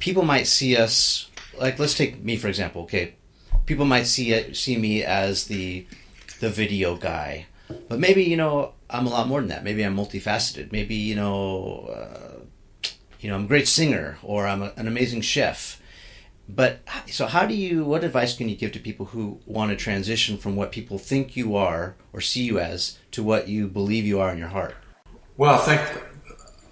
people might see us like let's take me for example. Okay, people might see it see me as the the video guy, but maybe you know I'm a lot more than that. Maybe I'm multifaceted. Maybe you know, uh, you know, I'm a great singer or I'm a, an amazing chef. But so, how do you? What advice can you give to people who want to transition from what people think you are or see you as to what you believe you are in your heart? Well, I think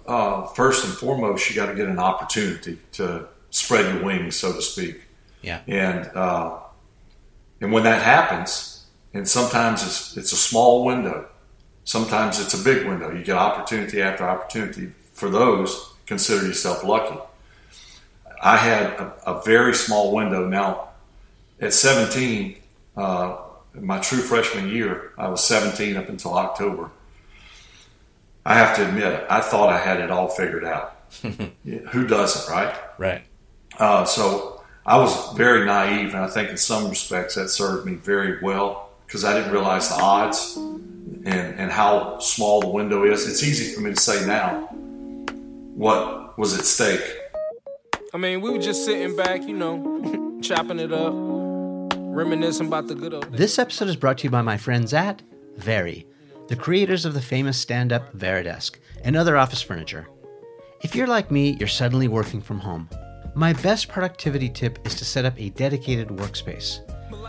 uh, first and foremost, you got to get an opportunity to spread your wings, so to speak. Yeah. And uh, and when that happens, and sometimes it's it's a small window, sometimes it's a big window. You get opportunity after opportunity. For those, consider yourself lucky. I had a, a very small window. Now, at 17, uh, my true freshman year, I was 17 up until October. I have to admit, I thought I had it all figured out. Who doesn't, right? Right. Uh, so I was very naive, and I think in some respects that served me very well because I didn't realize the odds and, and how small the window is. It's easy for me to say now what was at stake. I mean, we were just sitting back, you know, chopping it up, reminiscing about the good old days. This episode is brought to you by my friends at Vari, the creators of the famous stand up Varidesk and other office furniture. If you're like me, you're suddenly working from home. My best productivity tip is to set up a dedicated workspace.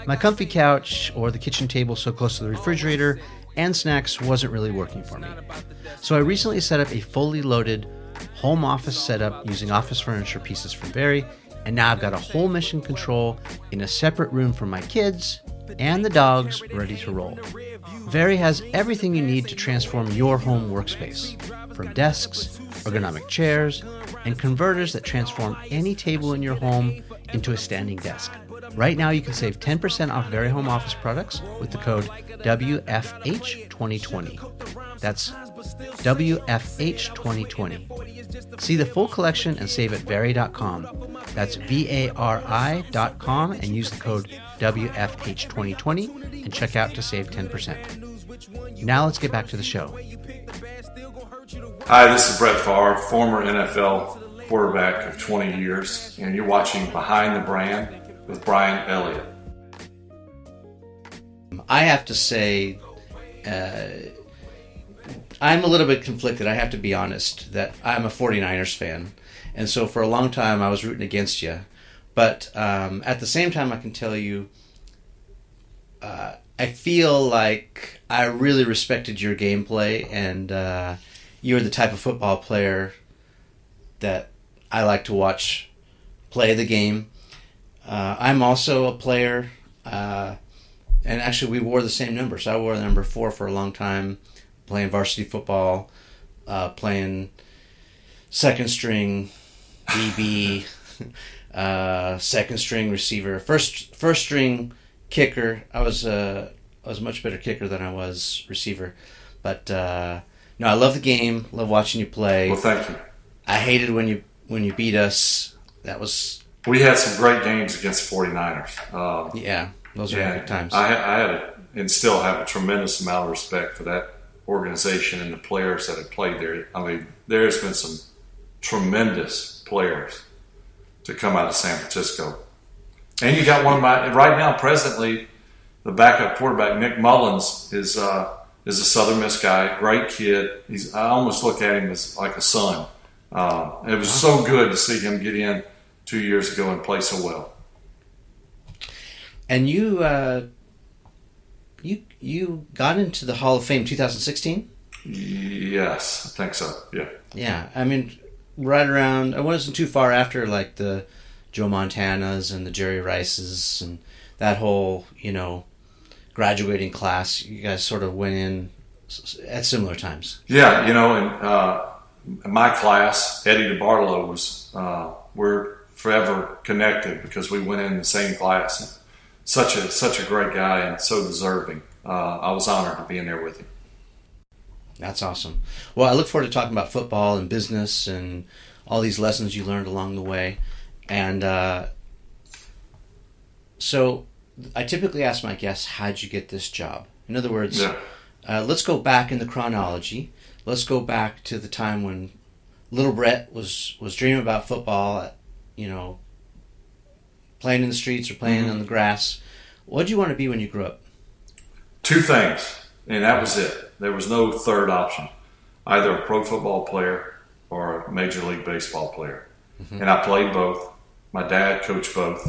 My comfy couch or the kitchen table so close to the refrigerator and snacks wasn't really working for me. So I recently set up a fully loaded home office setup using office furniture pieces from Vari, and now I've got a whole mission control in a separate room for my kids and the dogs ready to roll. Vari has everything you need to transform your home workspace from desks, ergonomic chairs, and converters that transform any table in your home into a standing desk. Right now, you can save 10% off Vari Home Office products with the code WFH2020. That's WFH2020. See the full collection and save at Vari.com. That's V A R I.com and use the code WFH2020 and check out to save 10%. Now let's get back to the show. Hi, this is Brett Favre, former NFL quarterback of 20 years, and you're watching Behind the Brand with Bryan Elliott. I have to say, uh, I'm a little bit conflicted. I have to be honest that I'm a 49ers fan. And so for a long time, I was rooting against you. But um, at the same time, I can tell you, uh, I feel like I really respected your gameplay, and uh, you're the type of football player that I like to watch play the game. Uh, I'm also a player, uh, and actually, we wore the same number. So I wore the number four for a long time, playing varsity football, uh, playing second string, DB, uh, second string receiver, first first string kicker. I was uh, I was a much better kicker than I was receiver, but uh, no, I love the game. Love watching you play. Well, thank you. I hated when you when you beat us. That was We had some great games against 49ers. Um, yeah. Those are good times. I, I had a, and still have a tremendous amount of respect for that organization and the players that have played there. I mean, there has been some tremendous players to come out of San Francisco. And you got one of my right now, presently, the backup quarterback Nick Mullens is uh, is a Southern Miss guy, great kid. He's I almost look at him as like a son. Uh, it was so good to see him get in two years ago and play so well. and you uh, you you got into the Hall of Fame 2016. Yes, I think so. Yeah. Yeah, I mean, right around. I wasn't too far after like the Joe Montanas and the Jerry Rices and that whole you know graduating class. You guys sort of went in at similar times. Yeah, you know, and uh, my class, Eddie DeBartolo was. Uh, we're forever connected because we went in the same class. Such a such a great guy and so deserving. Uh, I was honored to be in there with him. That's awesome. Well, I look forward to talking about football and business and all these lessons you learned along the way. And uh, so I typically ask my guests, how'd you get this job? In other words, Yeah. uh, let's go back in the chronology. Let's go back to the time when little Brett was, was dreaming about football at you know, playing in the streets or playing Mm-hmm. on the grass. What did you want to be when you grew up? Two things, and that was it. There was no third option. Either a pro football player or a major league baseball player, and I played both. My dad coached both.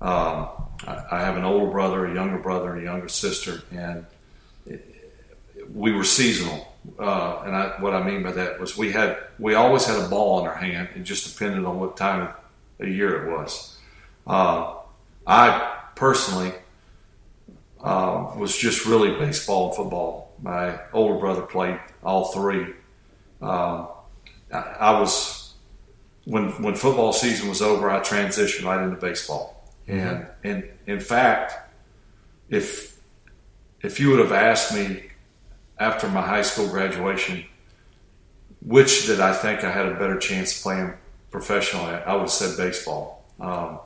Um, I, I have an older brother, a younger brother, and a younger sister, and we were seasonal. Uh, and I, what I mean by that was we had we always had a ball in our hand. It just depended on what time of the year it was. Uh, I personally uh, was just really baseball and football. My older brother played all three. Um, I, I was when when football season was over, I transitioned right into baseball. And and in fact, if if you would have asked me after my high school graduation, which did I think I had a better chance playing professionally, I would have said baseball. Um,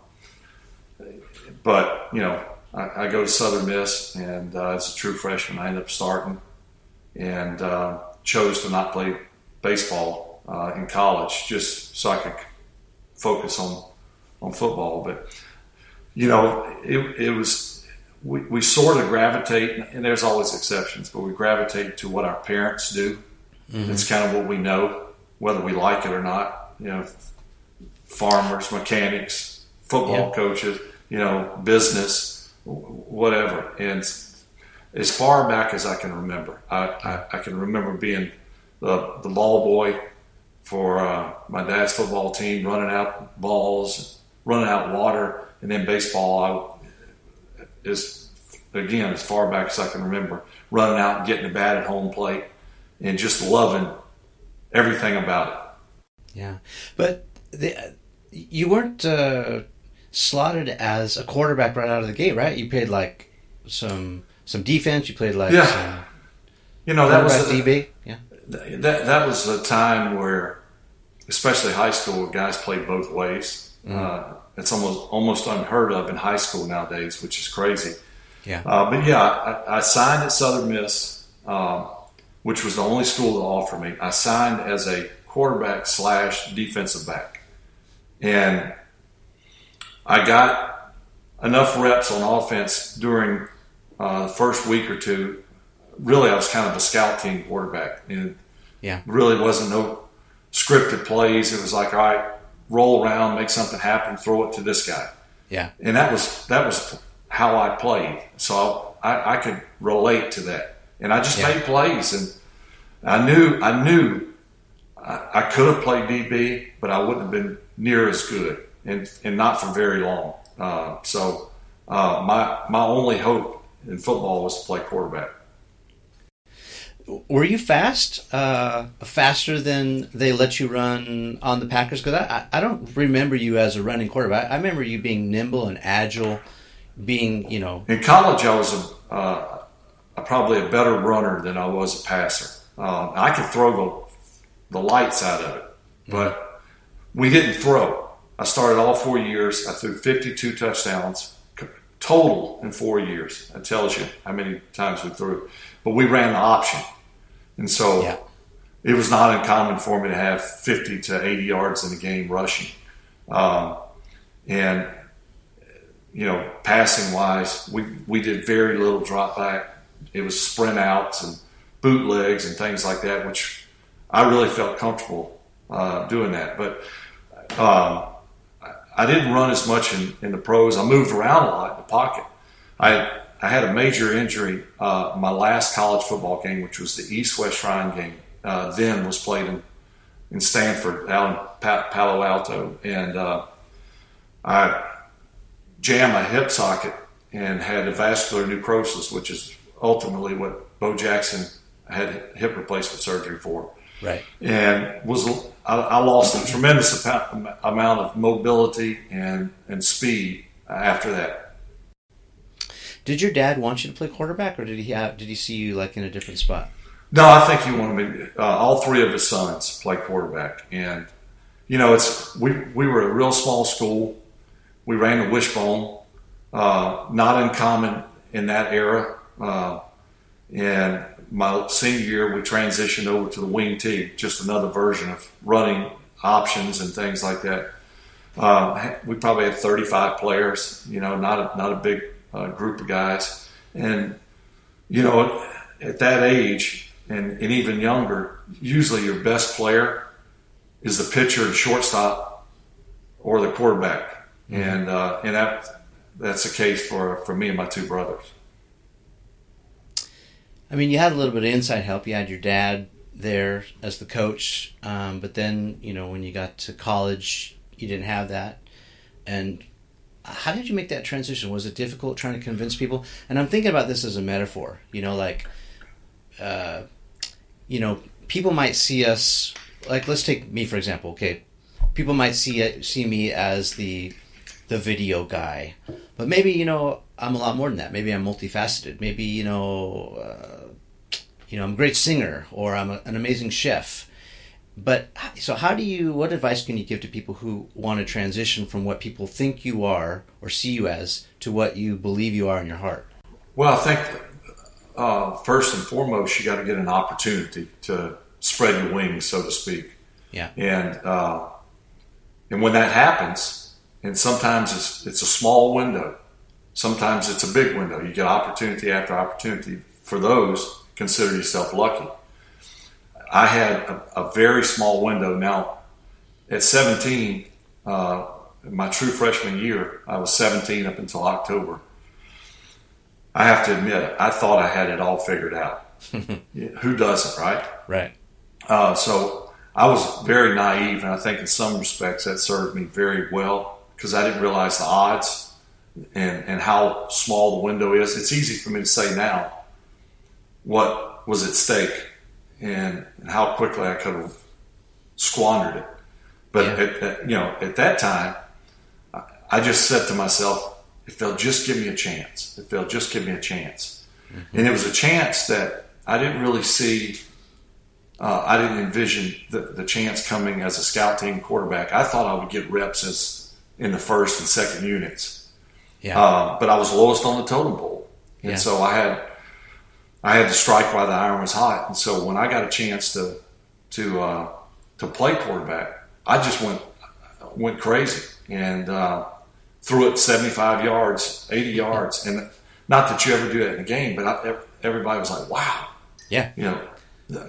but you know, I, I go to Southern Miss, and uh, as a true freshman, I end up starting, and uh, chose to not play baseball uh, in college just so I could focus on on football. But you know, it, it was we, we sort of gravitate, and there's always exceptions, but we gravitate to what our parents do. It's kind of what we know, whether we like it or not. You know, farmers, mechanics, football Yeah. coaches, you know, business, whatever. And as far back as I can remember, I, I, I can remember being the, the ball boy for uh, my dad's football team, running out balls, running out water, and then baseball. I is again as far back as I can remember, running out and getting the bat at home plate, and just loving everything about it. Yeah, but the, you weren't uh, slotted as a quarterback right out of the gate, right? You played like some some defense. You played like Yeah. some You know that was a- DB. Yeah, that that was a time where, especially high school, guys played both ways. Uh, it's almost almost unheard of in high school nowadays, which is crazy. yeah, Uh, but yeah, I, I signed at Southern Miss, um, which was the only school to offer me. I signed as a quarterback slash defensive back, and I got enough reps on offense during uh, the first week or two. Really, I was kind of a scout team quarterback, and Yeah. really wasn't no scripted plays. It was like, all right, roll around, make something happen, throw it to this guy yeah, and that was that was how I played. So I, I could relate to that, and I just Yeah. made plays, and I knew I knew I, I could have played DB, but I wouldn't have been near as good, and and not for very long. Uh, so uh, my my only hope in football was to play quarterback. Were you fast? Uh, faster than they let you run on the Packers? Because I, I don't remember you as a running quarterback. I remember you being nimble and agile, being you know In college, I was a, uh, probably a better runner than I was a passer. Uh, I could throw the, the lights out of it, but we didn't throw. I started all four years. I threw 52 touchdowns total in four years. That tells you how many times we threw. But we ran the option, and so Yeah. it was not uncommon for me to have 50 to 80 yards in a game rushing. Um, and you know, passing wise, we we did very little drop back. It was sprint outs and bootlegs and things like that, which I really felt comfortable uh, doing that. But um, I- didn't run as much in, in the pros. I moved around a lot in the pocket. I I had a major injury. Uh, my last college football game, which was the East West Shrine game, uh, then was played in in Stanford, out in Pa- Palo Alto, and uh, I jammed my hip socket and had avascular necrosis, which is ultimately what Bo Jackson had hip replacement surgery for right. and was I, I lost a tremendous amount, amount of mobility and and speed after that. Did your dad want you to play quarterback, or did he have? Did he see you like in a different spot? No, I think he wanted me. Uh, all three of his sons play quarterback, and you know, it's we we were a real small school. We ran the wishbone, uh, not uncommon in that era. Uh, and my senior year, we transitioned over to the wing T, just another version of running options and things like that. Uh, we probably had 35 players. You know, not a, not a big uh, group of guys, and you know, at that age and, and even younger, usually your best player is the pitcher and shortstop or the quarterback, mm-hmm. and uh, and that that's the case for for me and my two brothers. I mean, you had a little bit of inside help. You had your dad there as the coach, um, but then you know when you got to college, you didn't have that. And how did you make that transition? Was it difficult trying to convince people? And I'm thinking about this as a metaphor. You know, like, uh, you know, people might see us like let's take me for example. Okay, people might see it, see me as the the video guy, but maybe you know I'm a lot more than that. Maybe I'm multifaceted. Maybe you know, uh, you know, I'm a great singer or I'm a, an amazing chef. But so, how do you? What advice can you give to people who want to transition from what people think you are or see you as to what you believe you are in your heart? Well, I think uh, first and foremost, you got to get an opportunity to spread your wings, so to speak. Yeah. And uh, and when that happens, and sometimes it's it's a small window, sometimes it's a big window. You get opportunity after opportunity. For those, consider yourself lucky. I had a, a very small window. Now, at 17, uh, my true freshman year, I was 17 up until October. I have to admit, I thought I had it all figured out. Who doesn't, right? Right. Uh, so I was very naive, and I think in some respects that served me very well because I didn't realize the odds and, and how small the window is. It's easy for me to say now what was at stake and, and how quickly I could have squandered it. But yeah. at, at, you know, at that time, I just said to myself, if they'll just give me a chance, if they'll just give me a chance. Mm-hmm. And it was a chance that I didn't really see uh, I didn't envision the, the chance coming as a scout team quarterback. I thought I would get reps as in the first and second units. Yeah. Uh, but I was lowest on the totem pole, and yeah. so I had I had to strike while the iron was hot. And so when I got a chance to to uh, to play quarterback, I just went went crazy and uh, threw it 75 yards, 80 yards, and not that you ever do that in a game, but I, everybody was like, "Wow." Yeah. You know,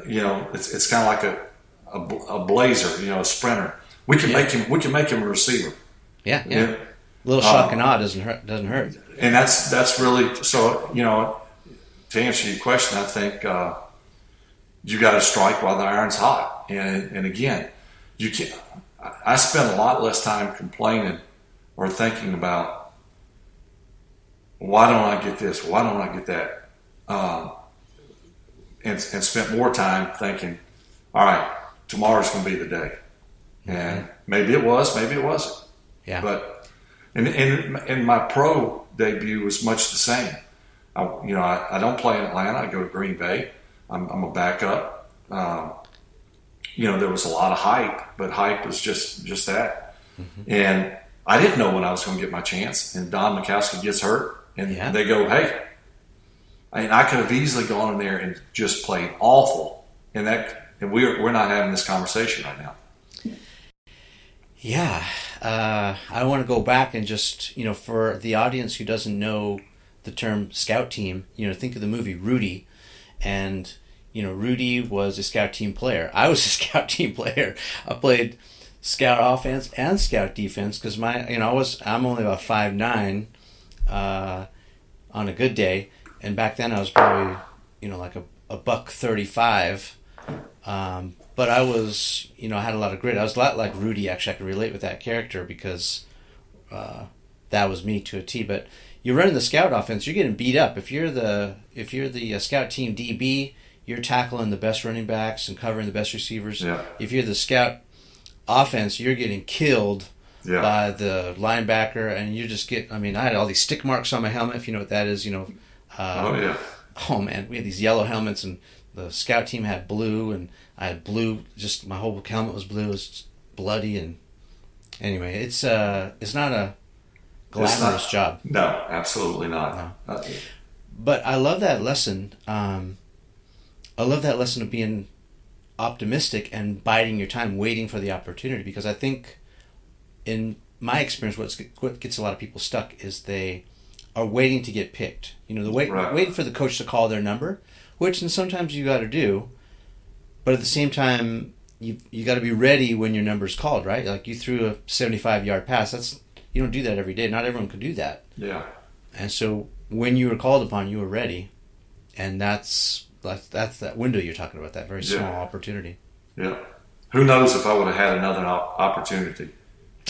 you know, it's, it's kind of like a, a, a, blazer, you know, a sprinter. We can yeah. make him. We can make him a receiver. Yeah, yeah. yeah. A little shock um, and awe doesn't hurt. Doesn't hurt. And that's that's really so. You know, to answer your question, I think uh, you got to strike while the iron's hot. And and again, you can. I spend a lot less time complaining or thinking about why don't I get this? Why don't I get that? Um, and, and spent more time thinking, all right, tomorrow's going to be the day. Mm-hmm. And maybe it was, maybe it wasn't. Yeah. But and and, and my pro debut was much the same. I, you know, I, I, don't play in Atlanta. I go to Green Bay. I'm, I'm a backup. Um, you know, there was a lot of hype, but hype was just just that. Mm-hmm. And I didn't know when I was going to get my chance. And Don Majkowski gets hurt, and yeah. they go, "Hey, I mean, I could have easily gone in there and just played awful, and that and we're we're not having this conversation right now. Yeah, uh, I want to go back and just you know for the audience who doesn't know the term scout team, you know, think of the movie Rudy, and you know Rudy was a scout team player. I was a scout team player. I played scout offense and scout defense because my you know I was I'm only about five nine uh, on a good day and back then I was probably you know like a, a buck thirty five. Um, but I was, you know, I had a lot of grit. I was a lot like Rudy. Actually, I could relate with that character because uh, that was me to a T. But you're running the scout offense. You're getting beat up. If you're the if you're the uh, scout team DB, you're tackling the best running backs and covering the best receivers. Yeah. If you're the scout offense, you're getting killed yeah. by the linebacker, and you just get. I mean, I had all these stick marks on my helmet. If you know what that is, you know uh, oh yeah. Oh man, we had these yellow helmets, and the scout team had blue, and I had blue. Just my whole helmet was blue. It was bloody, and anyway, it's uh, it's not a glamorous not, job. No, absolutely not. No. Uh, but I love that lesson. Um, I love that lesson of being optimistic and biding your time, waiting for the opportunity. Because I think in my experience, what's what gets a lot of people stuck is they are waiting to get picked. You know, the wait Right. waiting for the coach to call their number, which and sometimes you got to do, but at the same time, you you got to be ready when your number's called, right? Like you threw a seventy-five yard pass. That's you don't do that every day. Not everyone can do that. Yeah. And so when you were called upon, you were ready, and that's that's, that's that window you're talking about. That very Yeah. small opportunity. Yeah. Who knows if I would have had another opportunity?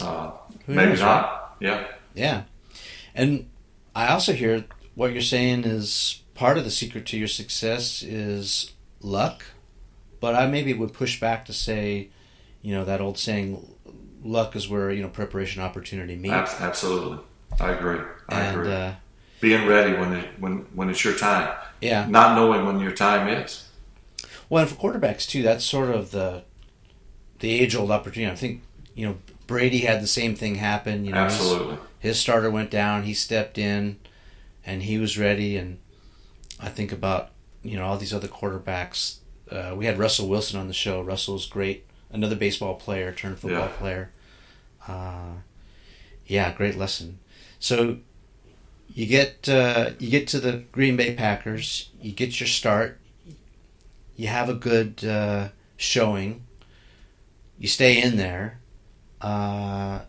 Uh, maybe knows, not. Yeah. Yeah. And I also hear what you're saying is part of the secret to your success is luck. But I maybe would push back to say, you know, that old saying, luck is where, you know, preparation opportunity meet. Ab- absolutely. I agree. I and agree. uh, Being ready when it, when when it's your time, yeah. not knowing when your time is. Well, and for quarterbacks too, that's sort of the the age old opportunity. I think, you know, Brady had the same thing happen. You know, his- Absolutely. his starter went down, he stepped in, and he was ready. And I think about you know all these other quarterbacks. Uh, we had Russell Wilson on the show. Russell's great, another baseball player turned football Yeah. player. Uh, yeah, great lesson. So you get uh, you get to the Green Bay Packers. You get your start. You have a good uh, showing. You stay in there. Uh,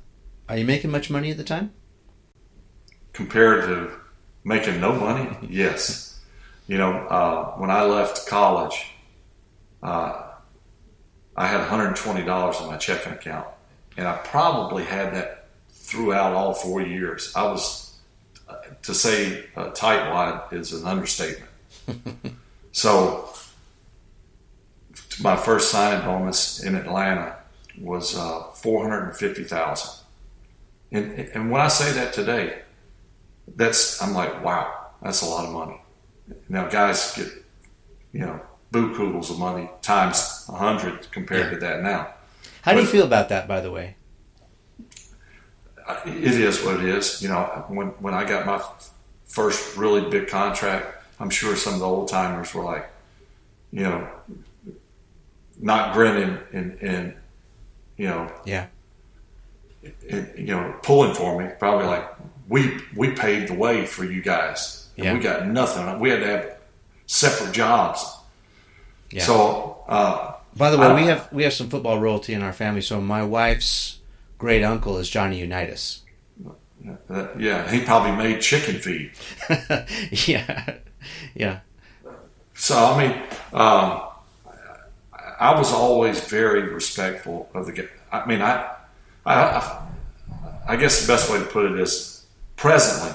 are you making much money at the time? compared to making no money, yes. You know, uh, when I left college, uh, I had $120 in my checking account, and I probably had that throughout all four years. I was, uh, to say uh, tightwad is an understatement. so, my first signing bonus in Atlanta was uh, 450000 and, and when I say that today, that's I'm like, wow, that's a lot of money. Now guys get, you know, boo kugels of money times a hundred compared Yeah. to that now. How do you feel about that, by the way? It is what it is. You know, when when I got my first really big contract, I'm sure some of the old timers were like, you know, not grinning and and you know, Yeah. and, you know, pulling for me. Probably like we we paved the way for you guys, and Yeah. we got nothing. We had to have separate jobs. Yeah. So uh, By the way, we have we have some football royalty in our family. So my wife's great uncle is Johnny Unitas. uh, yeah, he probably made chicken feed. yeah, yeah, So I mean, um, I was always very respectful of the. I mean, I, I, I guess the best way to put it is, presently,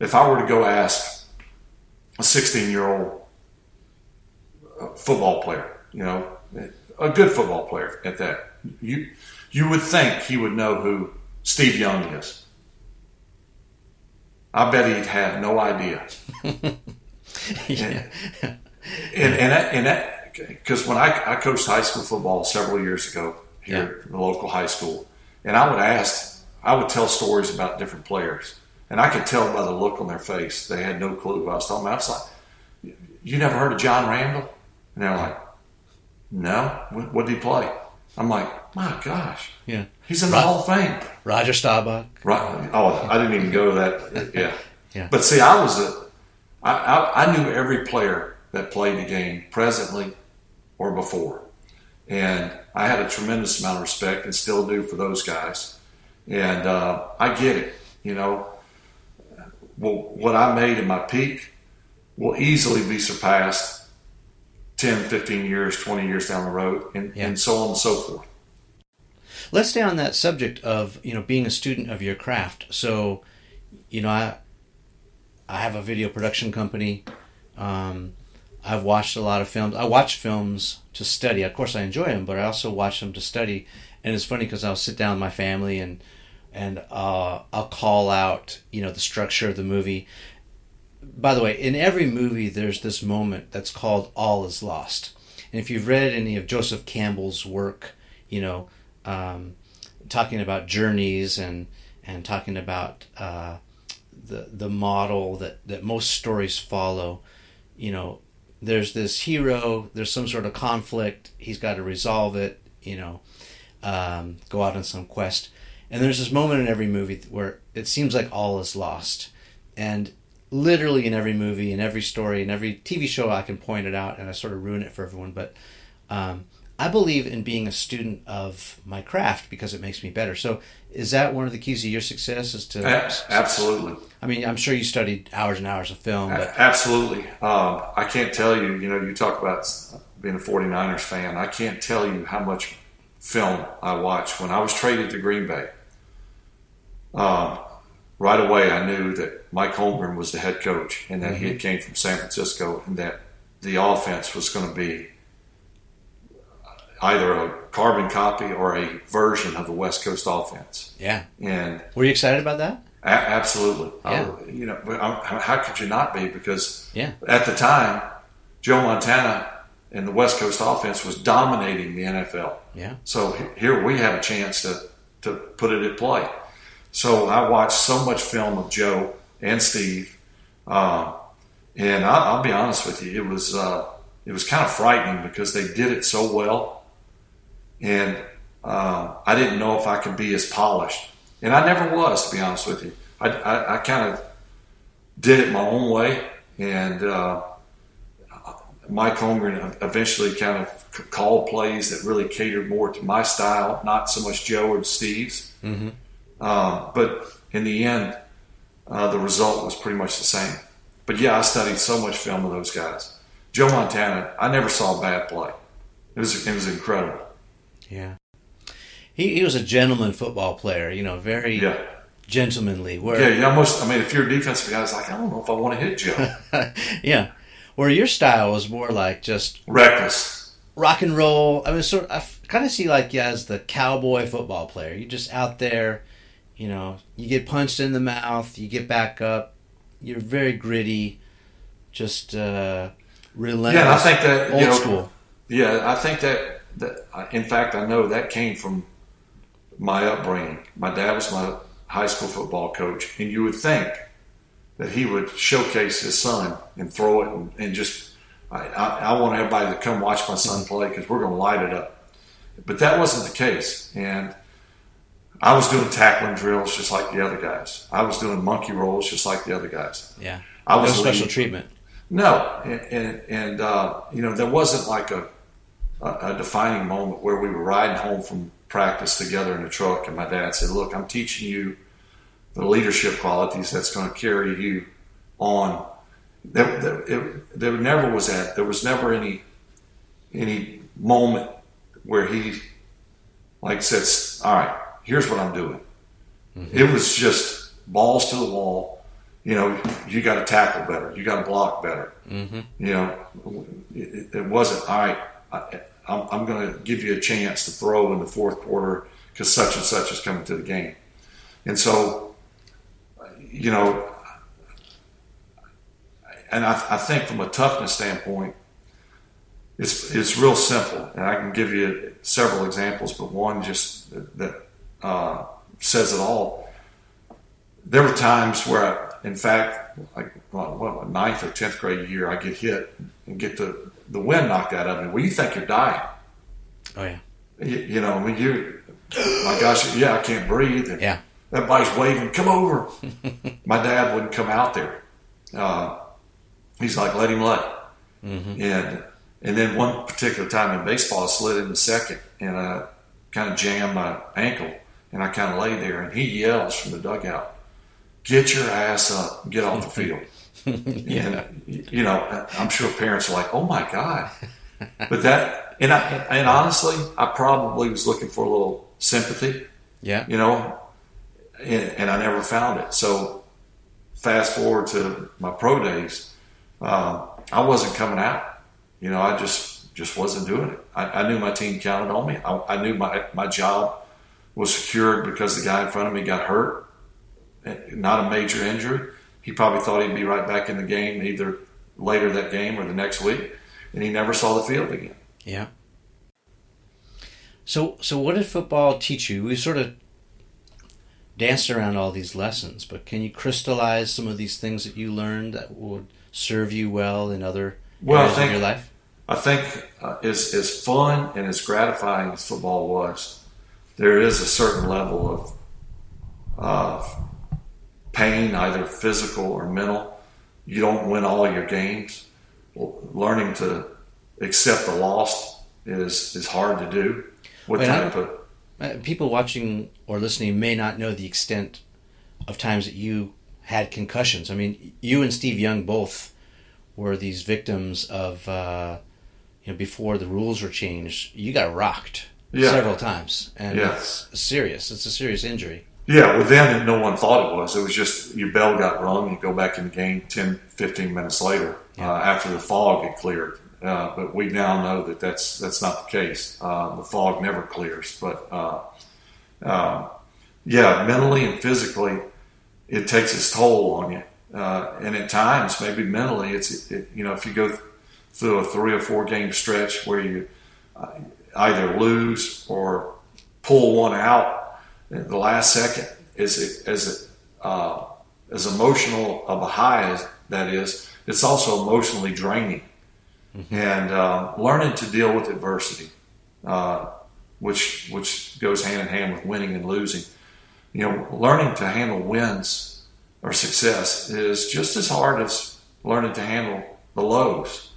if I were to go ask a 16 year old football player, you know, a good football player at that, you you would think he would know who Steve Young is. I bet he'd have no idea. yeah. And and that, and that because when I, I coached high school football several years ago here at the local high school, and I would ask, I would tell stories about different players, and I could tell by the look on their face they had no clue what I was talking about. I was like, "You never heard of John Randle?" And they're like, "No, what, what did he play?" I'm like, "My gosh, yeah. he's in the. Hall of Fame." Roger Staubach. Right. Oh, I didn't even go to that. Yeah. Yeah. But see, I was a, I, I, I knew every player that played the game presently or before. And I had a tremendous amount of respect and still do for those guys. And uh, I get it. You know, well, what I made in my peak will easily be surpassed 10, 15 years, 20 years down the road, and, Yeah. and so on and so forth. Let's stay on that subject of you know being a student of your craft. So, you know, I I have a video production company. Um, I've watched a lot of films. I watch films to study. Of course, I enjoy them, but I also watch them to study. And it's funny because I'll sit down with my family and and uh, I'll call out you know the structure of the movie. By the way, in every movie, there's this moment that's called "All is Lost." And if you've read any of Joseph Campbell's work, you know, um, talking about journeys and and talking about uh, the the model that that most stories follow. You know, there's this hero. There's some sort of conflict. He's got to resolve it. You know, um, go out on some quest, And there's this moment in every movie where it seems like all is lost. And literally in every movie, in every story, in every TV show, I can point it out and I sort of ruin it for everyone. But um, I believe in being a student of my craft because it makes me better. So, is that one of the keys to your success? Is to absolutely. I mean, I'm sure you studied hours and hours of film, but Absolutely. Um, I can't tell you, you know, you talk about being a 49ers fan. I can't tell you how much film I watched. When I was traded to Green Bay, um, right away I knew that Mike Holmgren was the head coach and that he had came from San Francisco and that the offense was going to be either a carbon copy or a version of the West Coast offense. yeah. And Were you excited about that? a- absolutely. Yeah. I- you know, how how could you not be? Because Yeah. at the time, Joe Montana and the West Coast offense was dominating the NFL. Yeah. So here we have a chance to, to put it at play. So I watched so much film of Joe and Steve, uh, and I, I'll be honest with you, it was uh, it was kind of frightening because they did it so well, and uh, I didn't know if I could be as polished, and I never was, to be honest with you. I, I, I kind of did it my own way, and uh, Mike Holmgren eventually kind of called plays that really catered more to my style, not so much Joe or Steve's. Mm-hmm. Um, but in the end, uh, the result was pretty much the same. But yeah, I studied so much film of those guys. Joe Montana, I never saw a bad play. It was it was incredible. Yeah. He, he was a gentleman football player, you know, very Yeah, gentlemanly. Where yeah. You almost. I mean, if you're a defensive guy, it's like I don't know if I want to hit Joe. yeah. Where your style was more like just Reckless. rock and roll. I mean, sort of, I kind of see like you as the cowboy football player. You're just out there, you know. You get punched in the mouth, you get back up. You're very gritty, just uh, relentless. Yeah, I think that old you know, school. Yeah, I think that, that in fact, I know that came from my upbringing. My dad was my high school football coach, and you would think that he would showcase his son and throw it and, and just, I, I, I want everybody to come watch my son play because we're going to light it up. But that wasn't the case. And I was doing tackling drills just like the other guys. I was doing monkey rolls just like the other guys. Yeah. I No was special leading- treatment. no, and and, and uh, you know there wasn't like a, a a defining moment where we were riding home from practice together in the truck, and my dad said, "Look, I'm teaching you the leadership qualities that's going to carry you on." There, there, it, there never was that. There was never any any moment where he like says, "All right, here's what I'm doing." It was just balls to the wall you know, you got to tackle better, you got to block better. Mm-hmm. You know, it, it wasn't all right. I, I'm, I'm going to give you a chance to throw in the fourth quarter because such and such is coming to the game, and so, you know, and I, I think from a toughness standpoint, it's it's real simple, and I can give you several examples, but one just that uh, says it all. There were times where, I, in fact, like what, what, ninth or tenth grade year, I get hit and get the the wind knocked out of me. Well, you think you're dying, Oh yeah. you, you know? I mean, you, my gosh, yeah, I can't breathe. And Yeah. Everybody's waving, come over. my dad wouldn't come out there. Uh, he's like, let him lay. Mm-hmm. And and then one particular time in baseball, I slid in the second and I kind of jammed my ankle and I kind of lay there and he yells from the dugout, "Get your ass up, get off the field." Yeah. And you know, I'm sure parents are like, "Oh my god," but that and I and honestly, I probably was looking for a little sympathy Yeah. you know, and, and I never found it. So fast forward to my pro days, uh, I wasn't coming out. You know, I just just wasn't doing it. I, I knew my team counted on me. I, I knew my my job was secured because the guy in front of me got hurt, not a major injury. He probably thought he'd be right back in the game either later that game or the next week, and he never saw the field again. Yeah. So, so what did football teach you? We sort of danced around all these lessons, but can you crystallize some of these things that you learned that would serve you well in other Well, areas think- of your life? I think uh, as as fun and as gratifying as football was, there is a certain level of uh, pain, either physical or mental. You don't win all your games. Learning to accept the loss is is hard to do. What Wait, type of Uh, people watching or listening may not know the extent of times that you had concussions. I mean, you and Steve Young both were these victims of, uh, you know, before the rules were changed. You got rocked Yeah. several times, and Yeah. it's serious. It's a serious injury. Yeah, well, then no one thought it was. It was just your bell got rung, you go back in the game 10, 15 minutes later Yeah. uh, after the fog had cleared. Uh, but we now know that that's that's not the case. Uh, the fog never clears. But uh, uh, yeah, mentally and physically, it takes its toll on you. Uh, and at times, maybe mentally, it's it, you know if you go through a three or four game stretch where you uh, either lose or pull one out at the last second is as uh, as emotional of a high as that is. It's also emotionally draining, and uh, learning to deal with adversity, uh, which which goes hand in hand with winning and losing. You know, learning to handle wins or success is just as hard as learning to handle the lows.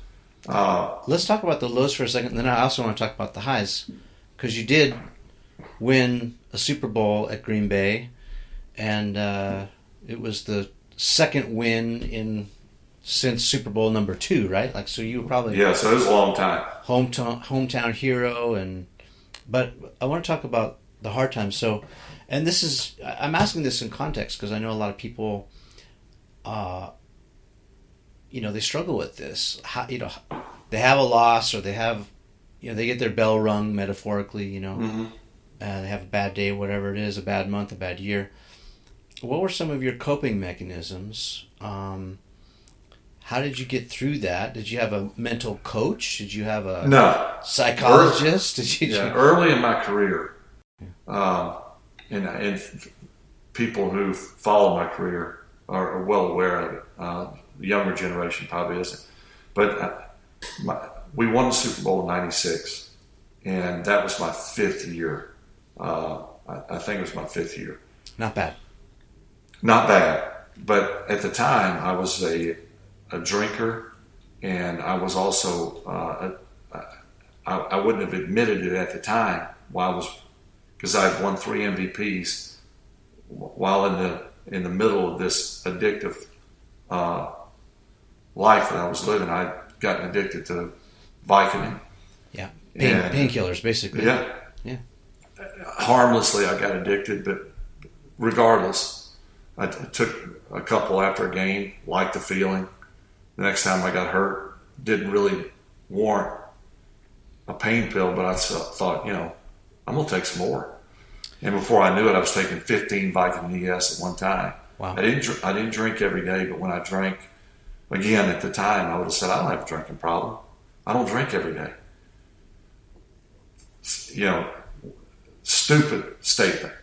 Uh, Let's talk about the lows for a second. Then I also want to talk about the highs, because you did win a Super Bowl at Green Bay, and uh, it was the second win in since Super Bowl number two, right? Like, so you were probably yeah, so it was a long time. hometown hometown hero and but I want to talk about the hard times so and this is I'm asking this in context because I know a lot of people uh you know they struggle with this How, you know they have a loss or they have you know they get their bell rung metaphorically you know Mm-hmm. uh, they have a bad day whatever it is a bad month a bad year what were some of your coping mechanisms um how did you get through that? Did you have a mental coach? Did you have a No, psychologist? Did you? yeah, early in my career, um, and, and people who follow my career are, are well aware of it. Uh, the younger generation probably isn't. But uh, my, we won the Super Bowl in '96, and that was my fifth year. Uh, I, I think it was my fifth year. Not bad. Not bad, but at the time I was a a drinker, and I was also uh, a, I, I wouldn't have admitted it at the time while I was because I had won three MVPs while in the in the middle of this addictive uh, life that I was living. I'd gotten addicted to Vicodin. Yeah, Pain, painkillers, basically. Yeah. Yeah. Harmlessly, I got addicted, but regardless, I t- took a couple after a game, liked the feeling. The next time I got hurt, didn't really warrant a pain pill, but I thought, you know, I'm going to take some more. And before I knew it, I was taking 15 Vicodin ES at one time. Wow. I didn't, dr- I didn't drink every day, but when I drank, again, at the time, I would have said, I don't have a drinking problem. I don't drink every day. You know, stupid statement.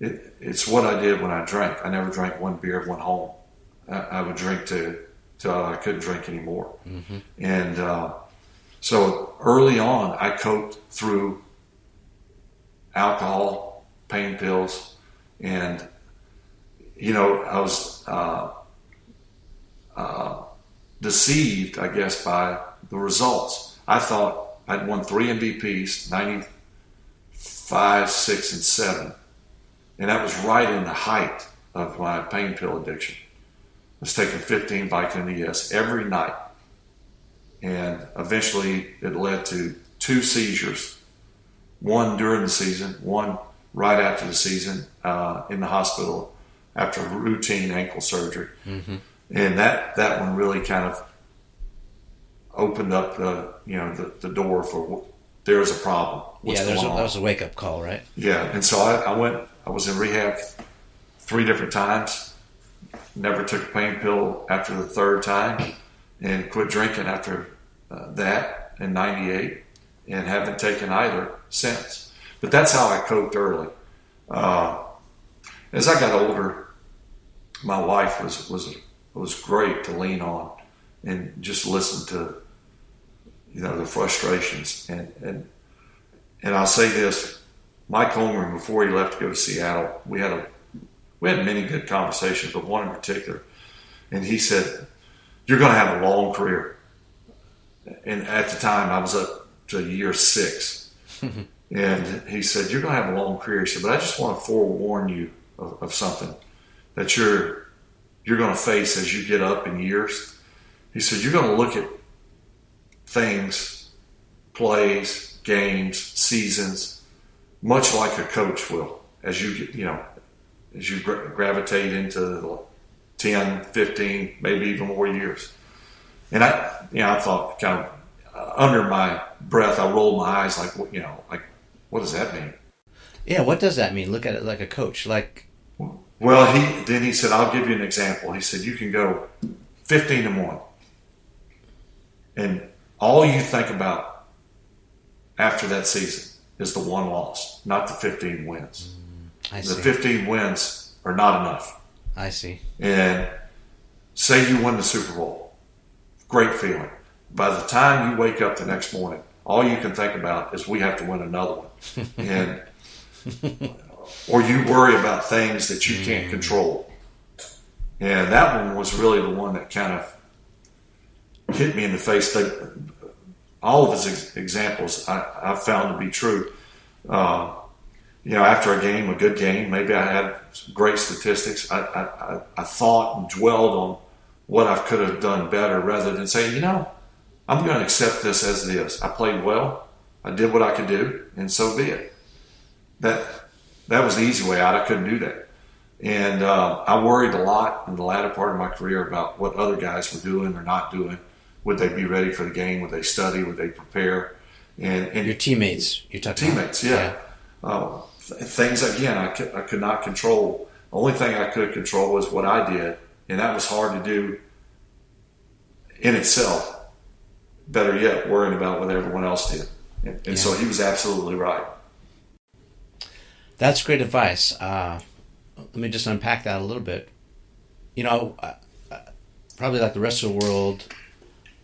It, it's what I did when I drank. I never drank one beer, went home. I, I would drink to till I couldn't drink anymore. And uh, so early on, I coped through alcohol, pain pills, and you know I was uh, uh, deceived, I guess, by the results. I thought I'd won three MVPs, 95, 6, and 7. And that was right in the height of my pain pill addiction. I was taking 15 Vicodin ES every night. And eventually it led to two seizures one during the season, one right after the season uh, in the hospital after routine ankle surgery. And that, that one really kind of opened up the you know the, the door for there's a problem. What's yeah, there's a, that was a wake up call, right? Yeah, and so I, I went. I was in rehab three different times. Never took a pain pill after the third time, and quit drinking after uh, that in '98, and haven't taken either since. But that's how I coped early. Uh, as I got older, my wife was was was great to lean on, and just listen to, you know, the frustrations and and and I'll say this: Mike Holmgren, before he left to go to Seattle, we had a we had many good conversations, but one in particular. And he said, You're going to have a long career. And at the time, I was up to year six. and he said, You're going to have a long career. He said, But I just want to forewarn you of, of something that you're, you're going to face as you get up in years. He said, You're going to look at things, plays, games, seasons, much like a coach will as you get, you know, as you gra- gravitate into the 10, 15, maybe even more years. And I, you know, I thought kind of uh, under my breath, I rolled my eyes like, you know, like, what does that mean? Yeah, what does that mean? Look at it like a coach. Like, Well, he then he said, "I'll give you an example." He said, "You can go fifteen to one, and all you think about after that season is the one loss, not the fifteen wins. Mm, I The see. fifteen wins are not enough. I see. And say you win the Super Bowl, great feeling. By the time you wake up the next morning, all you can think about is we have to win another one, and or you worry about things that you can't control. And that one was really the one that kind of hit me in the face. That all of his ex- examples I, I found to be true. Uh, you know, after a game, a good game, maybe I had great statistics. I, I, I, I thought and dwelled on what I could have done better rather than saying, you know, I'm going to accept this as it is. I played well. I did what I could do, and so be it. That that was the easy way out. I couldn't do that, and uh, I worried a lot in the latter part of my career about what other guys were doing or not doing. Would they be ready for the game? Would they study? Would they prepare? And, and Your teammates. You're talking about. teammates, yeah. Uh, th- things again I could, I could not control. The only thing I could control was what I did, and that was hard to do in itself. Better yet, worrying about what everyone else did, and, and so he was absolutely right. That's great advice. Uh, let me just unpack that a little bit. You know, probably like the rest of the world,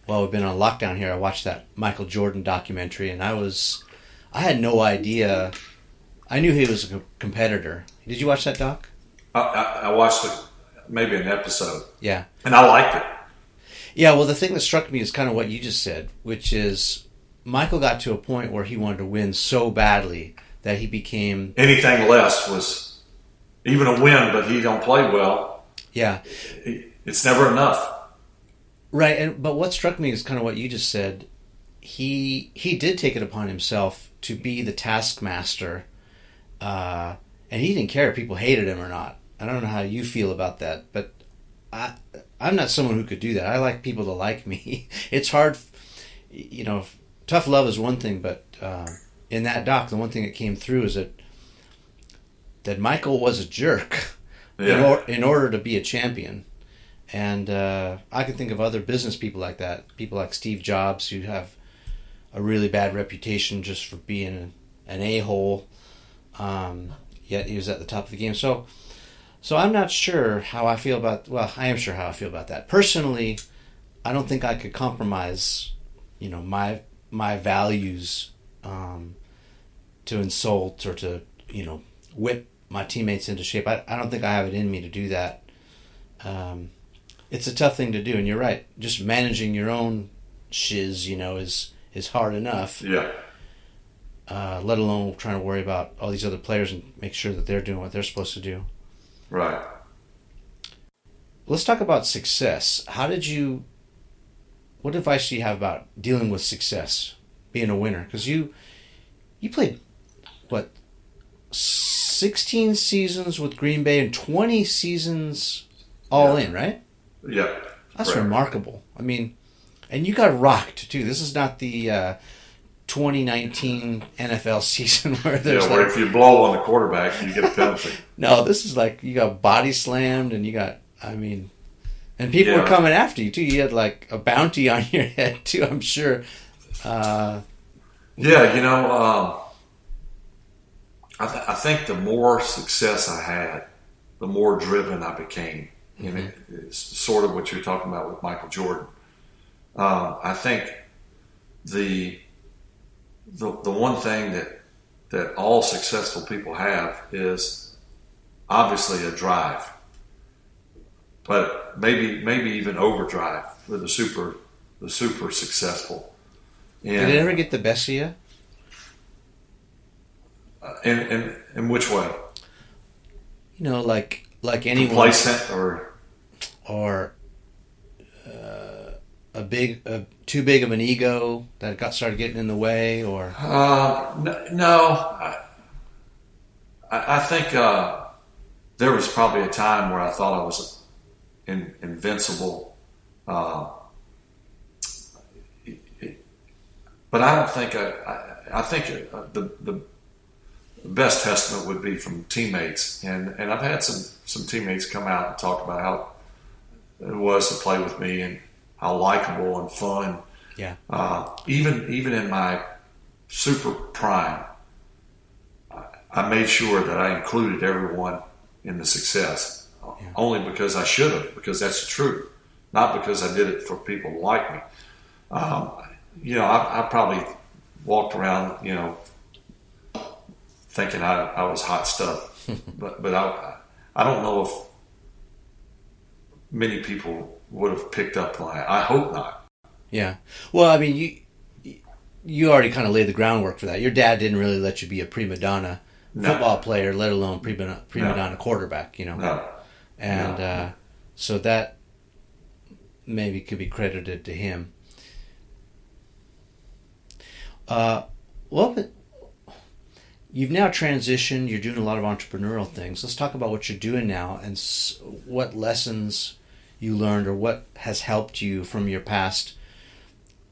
while we've been on lockdown here, I watched that Michael Jordan documentary, and I was, I had no idea. I knew he was a competitor. Did you watch that doc? I, I, watched the, maybe an episode, Yeah. and I liked it. Yeah, well, the thing that struck me is kind of what you just said, which is Michael got to a point where he wanted to win so badly that he became, Anything less was even a win, but he don't play well. yeah, It's never enough. right. And but what struck me is kind of what you just said. He he did take it upon himself to be the taskmaster, uh, and he didn't care if people hated him or not. I don't know how you feel about that, but I I'm not someone who could do that. I like people to like me. It's hard, you know. Tough love is one thing, but uh, in that doc, the one thing that came through is that that Michael was a jerk in, Yeah. or, in order to be a champion. And uh, I can think of other business people like that. People like Steve Jobs who have a really bad reputation just for being an, an a hole. Um, yet he was at the top of the game. So, so I'm not sure how I feel about. Well, I am sure how I feel about that. Personally, I don't think I could compromise. You know my my values um, to insult or to you know whip my teammates into shape. I, I don't think I have it in me to do that. Um, it's a tough thing to do, and you're right. Just managing your own shiz, you know, is is hard enough. Yeah. Uh, let alone trying to worry about all these other players and make sure that they're doing what they're supposed to do. Right. Let's talk about success. How did you? What advice do you have about dealing with success, being a winner? Because you, you played, what, sixteen seasons with Green Bay and twenty seasons all Yeah. in, right? Yeah. That's Correct. remarkable. I mean, and you got rocked too. This is not the uh, 2019 NFL season where there's Yeah, where like, if you blow on the quarterback, you get a penalty. no. This is like you got body slammed and you got. I mean, and people were coming after you too. You had like a bounty on your head too. I'm sure. Uh, Yeah, you know, um, I, th- I think the more success I had, the more driven I became. You know, it's sort of what you're talking about with Michael Jordan. Um, I think the, the the one thing that that all successful people have is obviously a drive, but maybe maybe even overdrive for the super the super successful. Did it ever get the best of you? Uh, in, in in which way? You know, like like anyone Complacent or or uh, a big, uh, too big of an ego that got started getting in the way, or Uh, no, no I, I I think uh, there was probably a time where I thought I was in, invincible. Uh, but I don't think I, I, I think the, the best testament would be from teammates, and, and I've had some, some teammates come out and talk about how it was to play with me and how likable and fun yeah, uh, even even in my super prime, I- made sure that I included everyone in the success. Only because I should have, because that's the truth, not because I did it for people to like me. Um, you know, I, I probably walked around, you know, thinking I, I was hot stuff, but but I I don't know if many people would have picked up on it. I hope not. yeah. Well, I mean, you you already kind of laid the groundwork for that. Your dad didn't really let you be a prima donna No. football player, let alone prima prima No. donna quarterback. You know, No. and uh, so that maybe could be credited to him. Uh, well, you've now transitioned. You're doing a lot of entrepreneurial things. Let's talk about what you're doing now and what lessons you learned or what has helped you from your past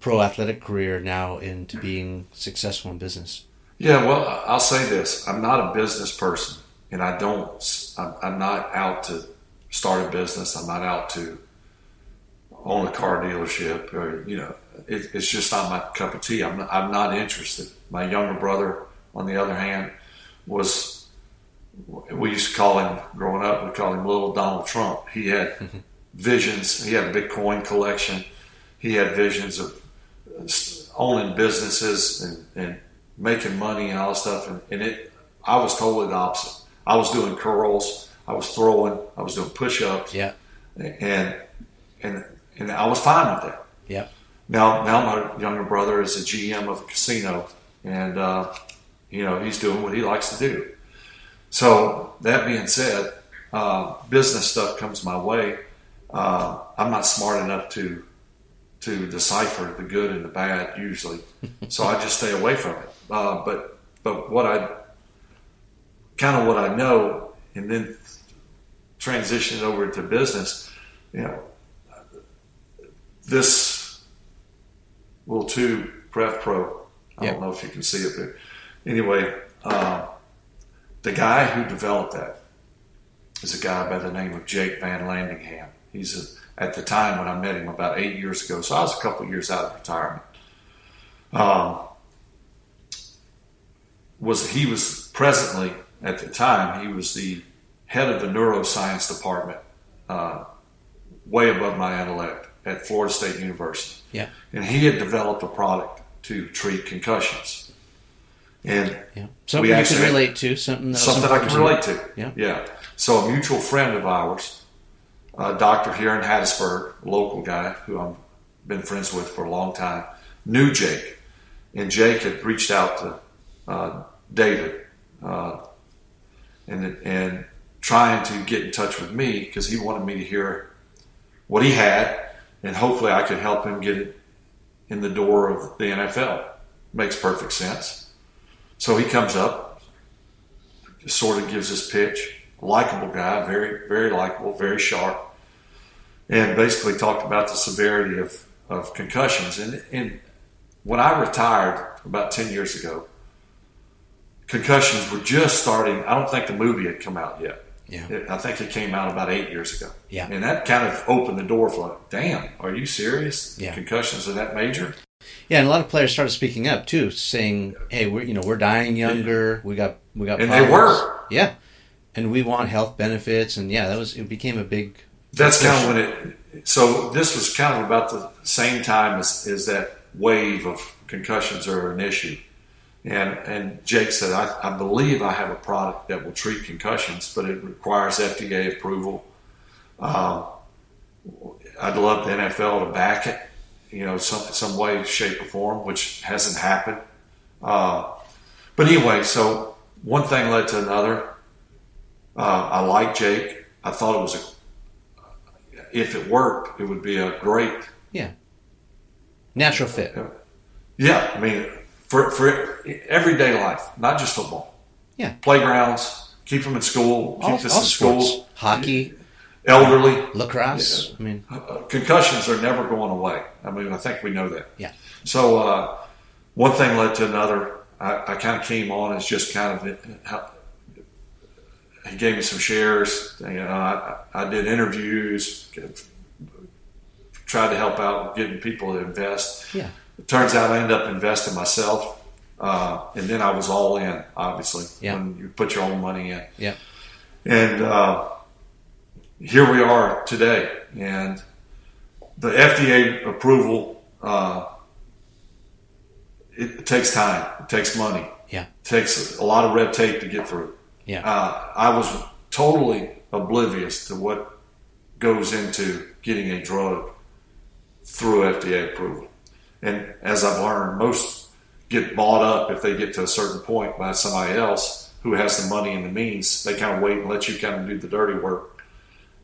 pro athletic career now into being successful in business. Yeah, well, I'll say this: I'm not a business person, and I don't. I'm, I'm not out to start a business. I'm not out to own a car dealership, or you know, it, it's just not my cup of tea. I'm not, I'm not interested. My younger brother, on the other hand, was. We used to call him growing up. We called him Little Donald Trump. He had visions. He had a Bitcoin collection. He had visions of uh, owning businesses and, and making money and all this stuff. And, and it, I was totally the opposite. I was doing curls, I was throwing, I was doing push-ups, Yeah. and and and I was fine with that. Yeah. Now, now my younger brother is a GM of a casino, and uh, you know he's doing what he likes to do. So that being said, uh, business stuff comes my way. Uh, I'm not smart enough to to decipher the good and the bad usually, so I just stay away from it. Uh, but but what I kind of what I know, and then transition it over to business, you know, this Will 2 Pref Pro. I Yep. don't know if you can see it, but anyway, uh, the guy who developed that is a guy by the name of Jake VanLandingham. He's a, at the time when I met him about eight years ago, so I was a couple of years out of retirement. Um, was he was presently at the time he was the head of the neuroscience department, uh, way above my intellect at Florida State University Yeah. and he had developed a product to treat concussions. And Yeah. Something you actually- can relate to. Something that something I can important to you. relate to. Yeah. Yeah. So a mutual friend of ours, a doctor here in Hattiesburg, a local guy who I've been friends with for a long time, knew Jake. And Jake had reached out to uh, David uh, and, and trying to get in touch with me because he wanted me to hear what he had and hopefully I could help him get in the door of the NFL. Makes perfect sense. So he comes up, sort of gives his pitch. Likable guy, very, very likable, very sharp, and basically talked about the severity of, of concussions. And, and when I retired about 10 years ago, concussions were just starting. I don't think the movie had come out yet. Yeah. I think it came out about eight years ago. Yeah. And that kind of opened the door for, damn, are you serious? Yeah. Concussions are that major? Yeah, and a lot of players started speaking up too, saying, "Hey, we're you know we're dying younger. We got we got And they were. yeah, and we want health benefits, and yeah, that was it became a big That's kind of when it. So this was kind of about the same time as, as that wave of concussions are an issue. And and Jake said, I, I believe I have a product that will treat concussions, but it requires FDA approval. Um, I'd love the NFL to back it, you know, some some way, shape, or form, which hasn't happened. Uh, but anyway, so one thing led to another. Uh, I like Jake. I thought it was a, if it worked, it would be a great Yeah. Natural fit. Yeah, I mean, for for everyday life, not just football. Yeah. Playgrounds, keep them in school, keep All, this all in sports. school. Hockey, Elderly lacrosse. I mean, uh, concussions are never going away. I mean, I think we know that. Yeah. So uh, one thing led to another. I, I kind of came on as just kind of how, he gave me some shares. You know, I, I did interviews, tried to help out getting people to invest. yeah. It turns out I ended up investing myself, uh, and then I was all in. Obviously, Yeah. when you put your own money in, Yeah. and uh, here we are today. And the FDA approval, uh, it, it takes time, it takes money, Yeah. it takes a lot of red tape to get through. Yeah. Uh, I was totally oblivious to what goes into getting a drug through FDA approval. And as I've learned, most get bought up if they get to a certain point by somebody else who has the money and the means. They kind of wait and let you kind of do the dirty work,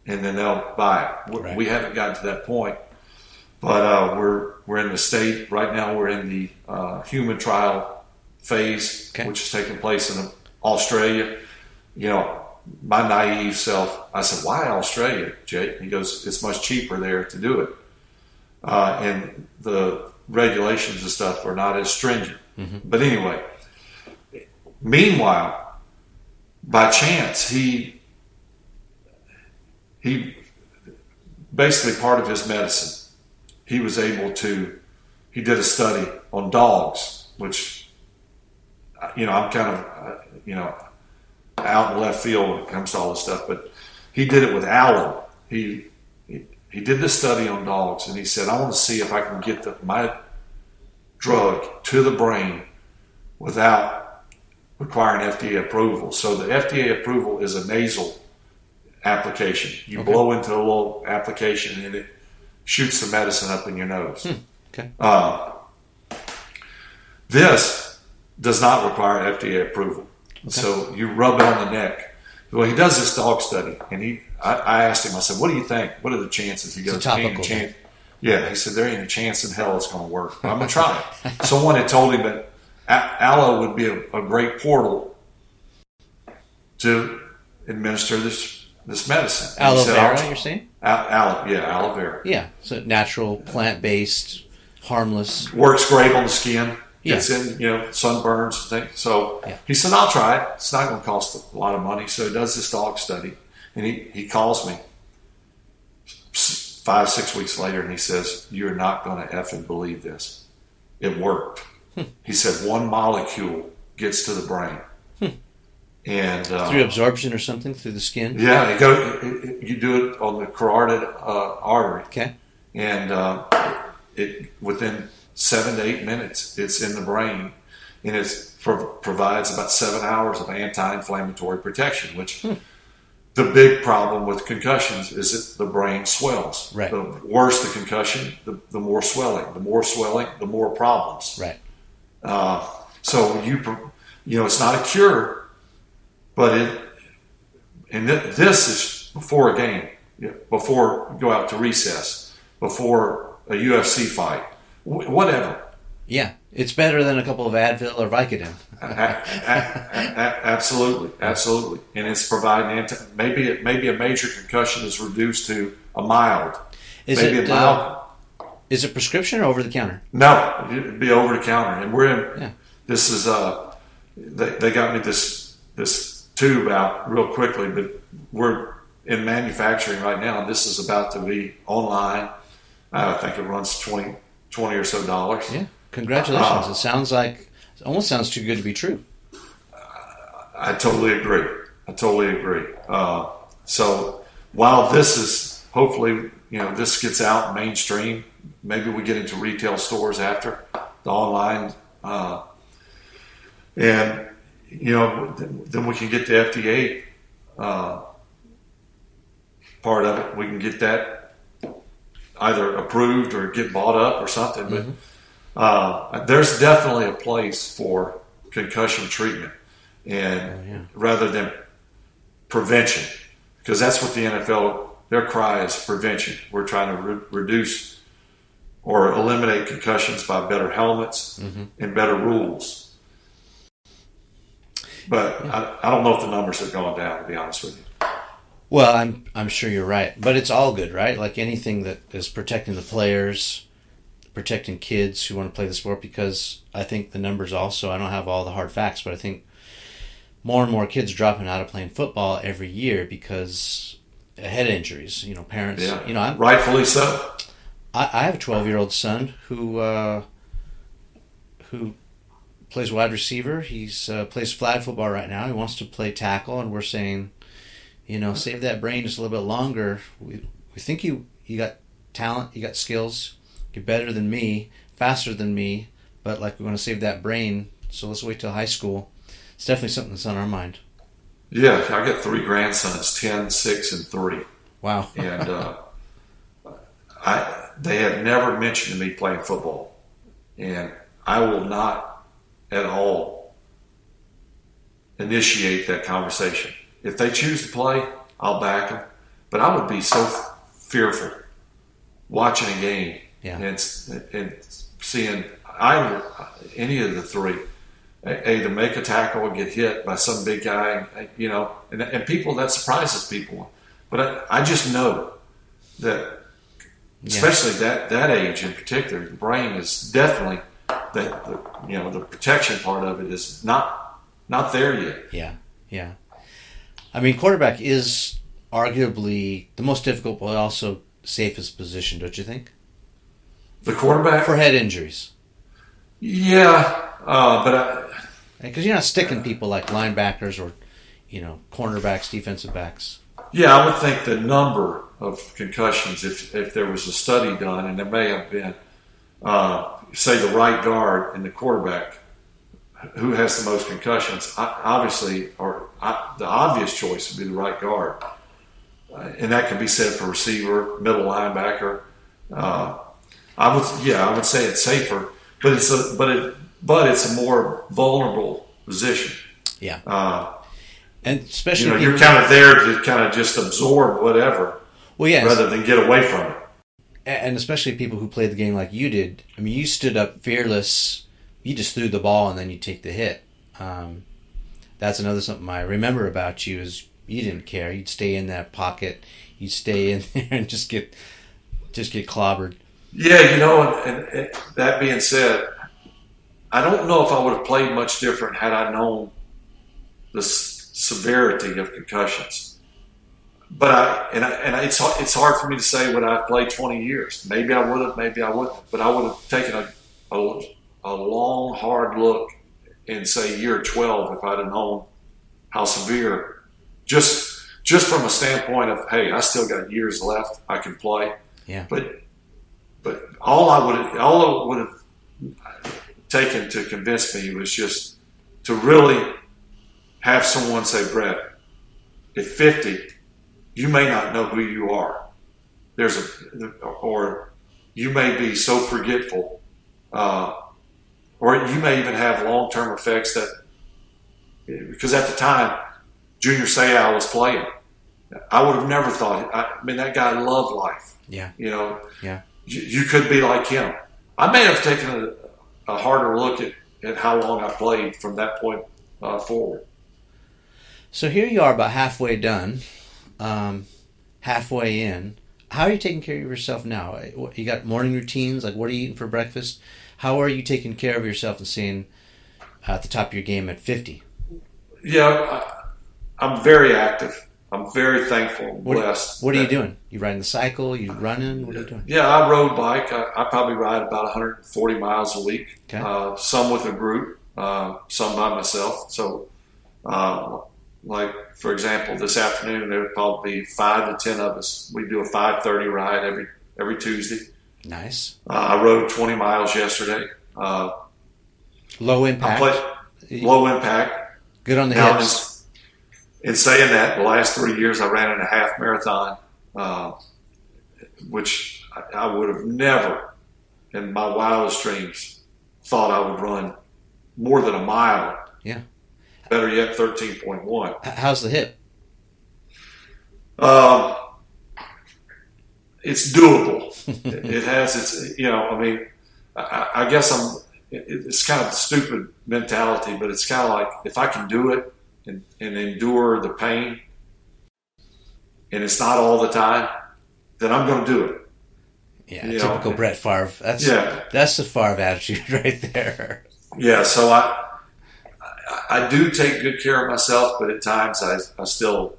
and then they'll buy it. We- Right. We haven't gotten to that point, but uh, we're we're in the state right now. We're in the uh, human trial phase, Okay. which is taking place in Australia. You know, my naive self, I said, "Why Australia, Jake?" He goes, "It's much cheaper there to do it." uh, and the regulations and stuff are not as stringent. But anyway, meanwhile, by chance, he he basically part of his medicine, he was able to he did a study on dogs, which you know I'm kind of uh, you know out in left field when it comes to all this stuff, but he did it with aloe. He he, did this study on dogs, and he said, "I want to see if I can get the, my drug to the brain without requiring FDA approval." So the FDA approval is a nasal application. You Okay. blow into a little application, and it shoots the medicine up in your nose. Okay. Uh, this does not require FDA approval. So you rub it on the neck. Well, he does this dog study, and he. I, I asked him. I said, "What do you think? What are the chances?" He goes, "Ain't a chance." Yeah, he said, "There ain't a chance in hell it's going to work." I'm going to try it. Someone had told him that a- aloe would be a, a great portal to administer this this medicine. And Aloe said, vera, "I'll- you're saying? Al- aloe, yeah, aloe vera Yeah. So natural, plant based, harmless. works great on the skin. Yeah. Gets in, you know, sunburns and things. So Yeah. he said, I'll try it. It's not going to cost a lot of money. So he does this dog study. And he, he calls me five, six weeks later and he says, You're not going to effing believe this. It worked. he said, One molecule gets to the brain. And uh, Through absorption or something through the skin? yeah, it go, you do it on the carotid uh, artery Okay. and uh, it within seven to eight minutes, it's in the brain, and it pro- provides about seven hours of anti-inflammatory protection. Which the big problem with concussions is that the brain swells. Right. The worse the concussion, the, the more swelling. The more swelling, the more problems. Right. Uh, so you, you know, it's not a cure, but it, and th- this is before a game, before you go out to recess, before a UFC fight, wh- whatever. Yeah. It's better than a couple of Advil or Vicodin. A- a- absolutely, absolutely, and it's providing anti. Maybe it, maybe a major concussion is reduced to a mild. Is maybe it a mild. uh, is it prescription or over the counter? No, it'd be over the counter, and we're in. Yeah. This is uh, they, they got me this this tube out real quickly, but we're in manufacturing right now. and This is about to be online. I think it runs 20, 20 or so dollars. Yeah. Congratulations. Uh, it sounds like it almost sounds too good to be true. I totally agree. I totally agree. Uh, so while this is hopefully you know this gets out mainstream, maybe we get into retail stores after the online uh, and you know, then, we can get the FDA uh, part of it. We can get that either approved or get bought up or something. But uh, there's definitely a place for concussion treatment, and yeah. rather than prevention, because that's what the NFL their cry is prevention. We're trying to re- reduce or eliminate concussions by better helmets and better rules. But I, I don't know if the numbers have gone down. To be honest with you. Well, I'm I'm sure you're right, but it's all good, right? Like anything that is protecting the players, protecting kids who want to play the sport. Because I think the numbers also. I don't have all the hard facts, but I think more and more kids dropping out of playing football every year because of head injuries. You know, parents. Yeah, You know, I'm, rightfully so. I, I have a 12 year old son who uh, who plays wide receiver. He's uh, plays flag football right now. He wants to play tackle, and we're saying, you know, save that brain just a little bit longer. We we think you you got talent, you got skills, you're better than me, faster than me, but like we want to save that brain. So let's wait till high school. It's definitely something that's on our mind. Yeah, I got three grandsons 10, 6, and 3. Wow. And uh, I, they have never mentioned to me playing football. And I will not at all initiate that conversation. If they choose to play, I'll back them. But I would be so fearful watching a game Yeah. and, and seeing either any of the three either make a tackle or get hit by some big guy, you know, and, and people that surprises people. But I, I just know that, especially that that age in particular, the brain is definitely that the, you know the protection part of it is not not there yet. Yeah, yeah. I mean, quarterback is arguably the most difficult, but also safest position, don't you think? The quarterback, For head injuries, yeah, uh, but because you're not sticking people like linebackers or, you know, cornerbacks, defensive backs. Yeah, I would think the number of concussions, if if there was a study done, and there may have been, uh, say the right guard and the quarterback, who has the most concussions? Obviously, or I, the obvious choice would be the right guard, uh, and that can be said for receiver, middle linebacker. Uh, I would, yeah, I would say it's safer, but it's a but it but it's a more vulnerable position. Yeah, Uh, and especially you know, you're kind of there to kind of just absorb whatever well, yes, rather than get away from it. and especially people who played the game like you did. I mean, you stood up fearless. You just threw the ball and then you take the hit. Um, that's another something I remember about you is you didn't care. You'd stay in that pocket. You'd stay in there and just get just get clobbered. Yeah, you know, and, and, and that being said, I don't know if I would have played much different had I known the s- severity of concussions. But I and, I, and I, it's it's hard for me to say when I've played 20 years. Maybe I would have, maybe I wouldn't. But I would have taken a, a, a long, hard look in say year 12 if I'd have known how severe. Just just from a standpoint of hey, I still got years left. I can play. Yeah. But but all I would all it would have taken to convince me was just to really have someone say, Brett, at 50, you may not know who you are. There's a, or you may be so forgetful, uh, or you may even have long term effects that, because at the time, Junior Seau was playing. I would have never thought, I mean, that guy loved life. Yeah. You know, Yeah. You, you could be like him. I may have taken a, a harder look at, at how long I played from that point uh, forward. So here you are, about halfway done, um, halfway in. How are you taking care of yourself now? You got morning routines? Like, what are you eating for breakfast? How are you taking care of yourself and staying at the top of your game at 50? Yeah, I, I'm very active. I'm very thankful What, blessed. what are you doing? You riding the cycle? You running? What are you doing? Yeah, I rode bike. I, I probably ride about 140 miles a week. Okay. Uh, some with a group, uh, some by myself. So, uh, like for example, this afternoon there would probably be five to ten of us. We do a 5:30 ride every every Tuesday. Nice. Uh, I rode 20 miles yesterday. Uh, Low impact. play, low impact. Good on the Now, hips. In, in saying that, the last three years I ran in a half marathon, uh, which I, I would have never, in my wildest dreams, thought I would run more than a mile. Yeah. Better yet, thirteen point one. How's the hip? Um, it's doable. it, it has its, you know, I mean, I, I guess I'm, it, it's kind of stupid mentality, but it's kind of like if I can do it and, and endure the pain and it's not all the time, then I'm going to do it. Yeah, You typical know. Brett Favre. That's Yeah. that's the Favre attitude right there. Yeah. So I, I, do take good care of myself, but at times I, I still,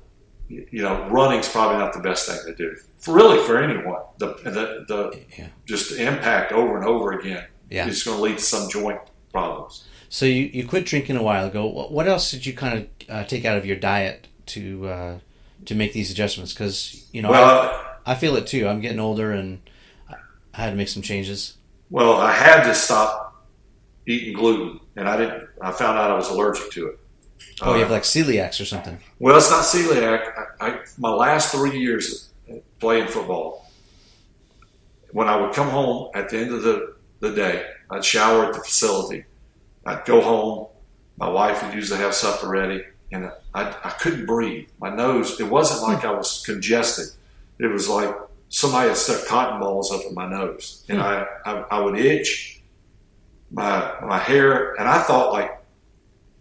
you know, running's probably not the best thing to do. For really for anyone, the, the, the, Yeah. just impact over and over again Yeah. is going to lead to some joint problems. So you, you quit drinking a while ago. What, what else did you kind of uh, take out of your diet to uh, to make these adjustments? Because you know Well, I, I feel it too. I'm getting older and I- had to make some changes. well, I had to stop eating gluten, and I didn't. I found out I was allergic to it. Oh, you have Uh, like celiacs or something. Well, it's not celiac. I, I, my last three years playing football, when I would come home at the end of the, the day, I'd shower at the facility. I'd go home. My wife would usually have supper ready, and I, I couldn't breathe. My nose, it wasn't like I was congested. It was like somebody had stuck cotton balls up in my nose, and I, I, I would itch my, my hair, and I thought like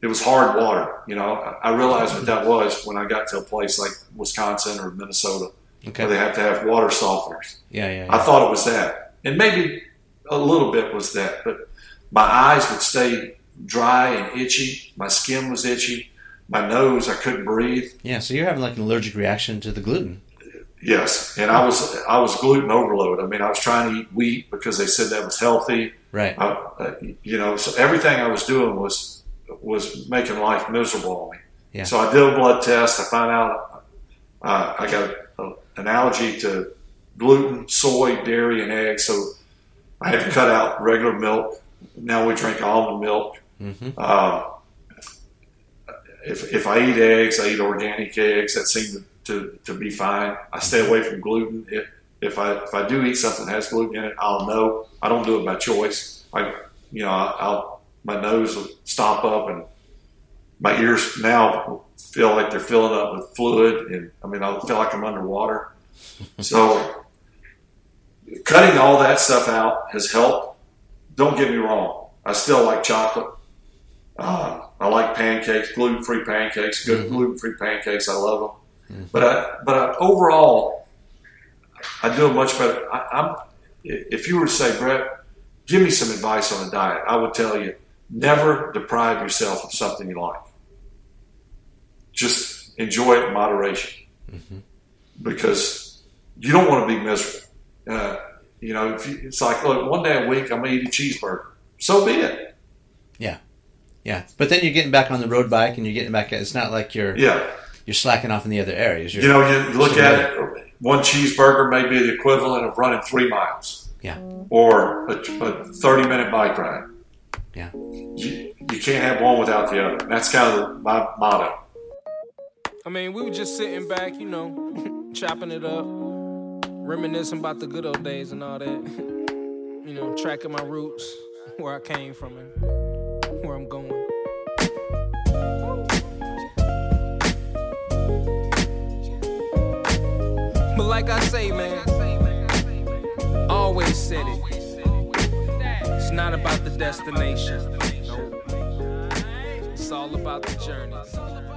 it was hard water. You know, I I realized what that was when I got to a place like Wisconsin or Minnesota Okay. where they have to have water softeners. Yeah, yeah. I thought it was that, and maybe a little bit was that, but my eyes would stay dry and itchy. My skin was itchy. My nose, I couldn't breathe. Yeah, so you're having like an allergic reaction to the gluten. Yes, and I was I was gluten overload. I mean, I was trying to eat wheat because they said that was healthy. Right. I, uh, you know, so everything I was doing was was making life miserable on me. Yeah. So I did a blood test. I found out uh, I got a, an allergy to gluten, soy, dairy, and eggs. So I had to cut out regular milk. Now we drink almond milk. hmm Um, if, if I eat eggs, I eat organic eggs. That seem to, to, to be fine. I stay away from gluten. If, if I if I do eat something that has gluten in it, I'll know. I don't do it by choice. I you know I'll my nose will stop up and my ears now feel like they're filling up with fluid, and I mean I feel like I'm underwater. So cutting all that stuff out has helped. Don't get me wrong. I still like chocolate. Uh, I like pancakes, gluten-free pancakes, good Mhm. gluten-free pancakes. I love them. But I, but I, overall, I do a much better. I, I'm. If you were to say, Brett, give me some advice on a diet, I would tell you never deprive yourself of something you like. Just enjoy it in moderation, because you don't want to be miserable. Uh, you know, if you, it's like, look, one day a week I'm gonna eat a cheeseburger. So be it. Yeah, yeah, but then you're getting back on the road bike and you're getting back. It's not like you're Yeah. you're slacking off in the other areas. You're, You know, you look at it, one cheeseburger may be the equivalent of running three miles. Yeah. Or a, a 30 minute bike ride. Yeah. You, you can't have one without the other. That's kind of my motto. I mean, we were just sitting back, you know, chopping it up, reminiscing about the good old days and all that. you know, tracking my roots, where I came from and where I'm going. But like I say, man, always said it. It's not about the destination. It's all about the journey.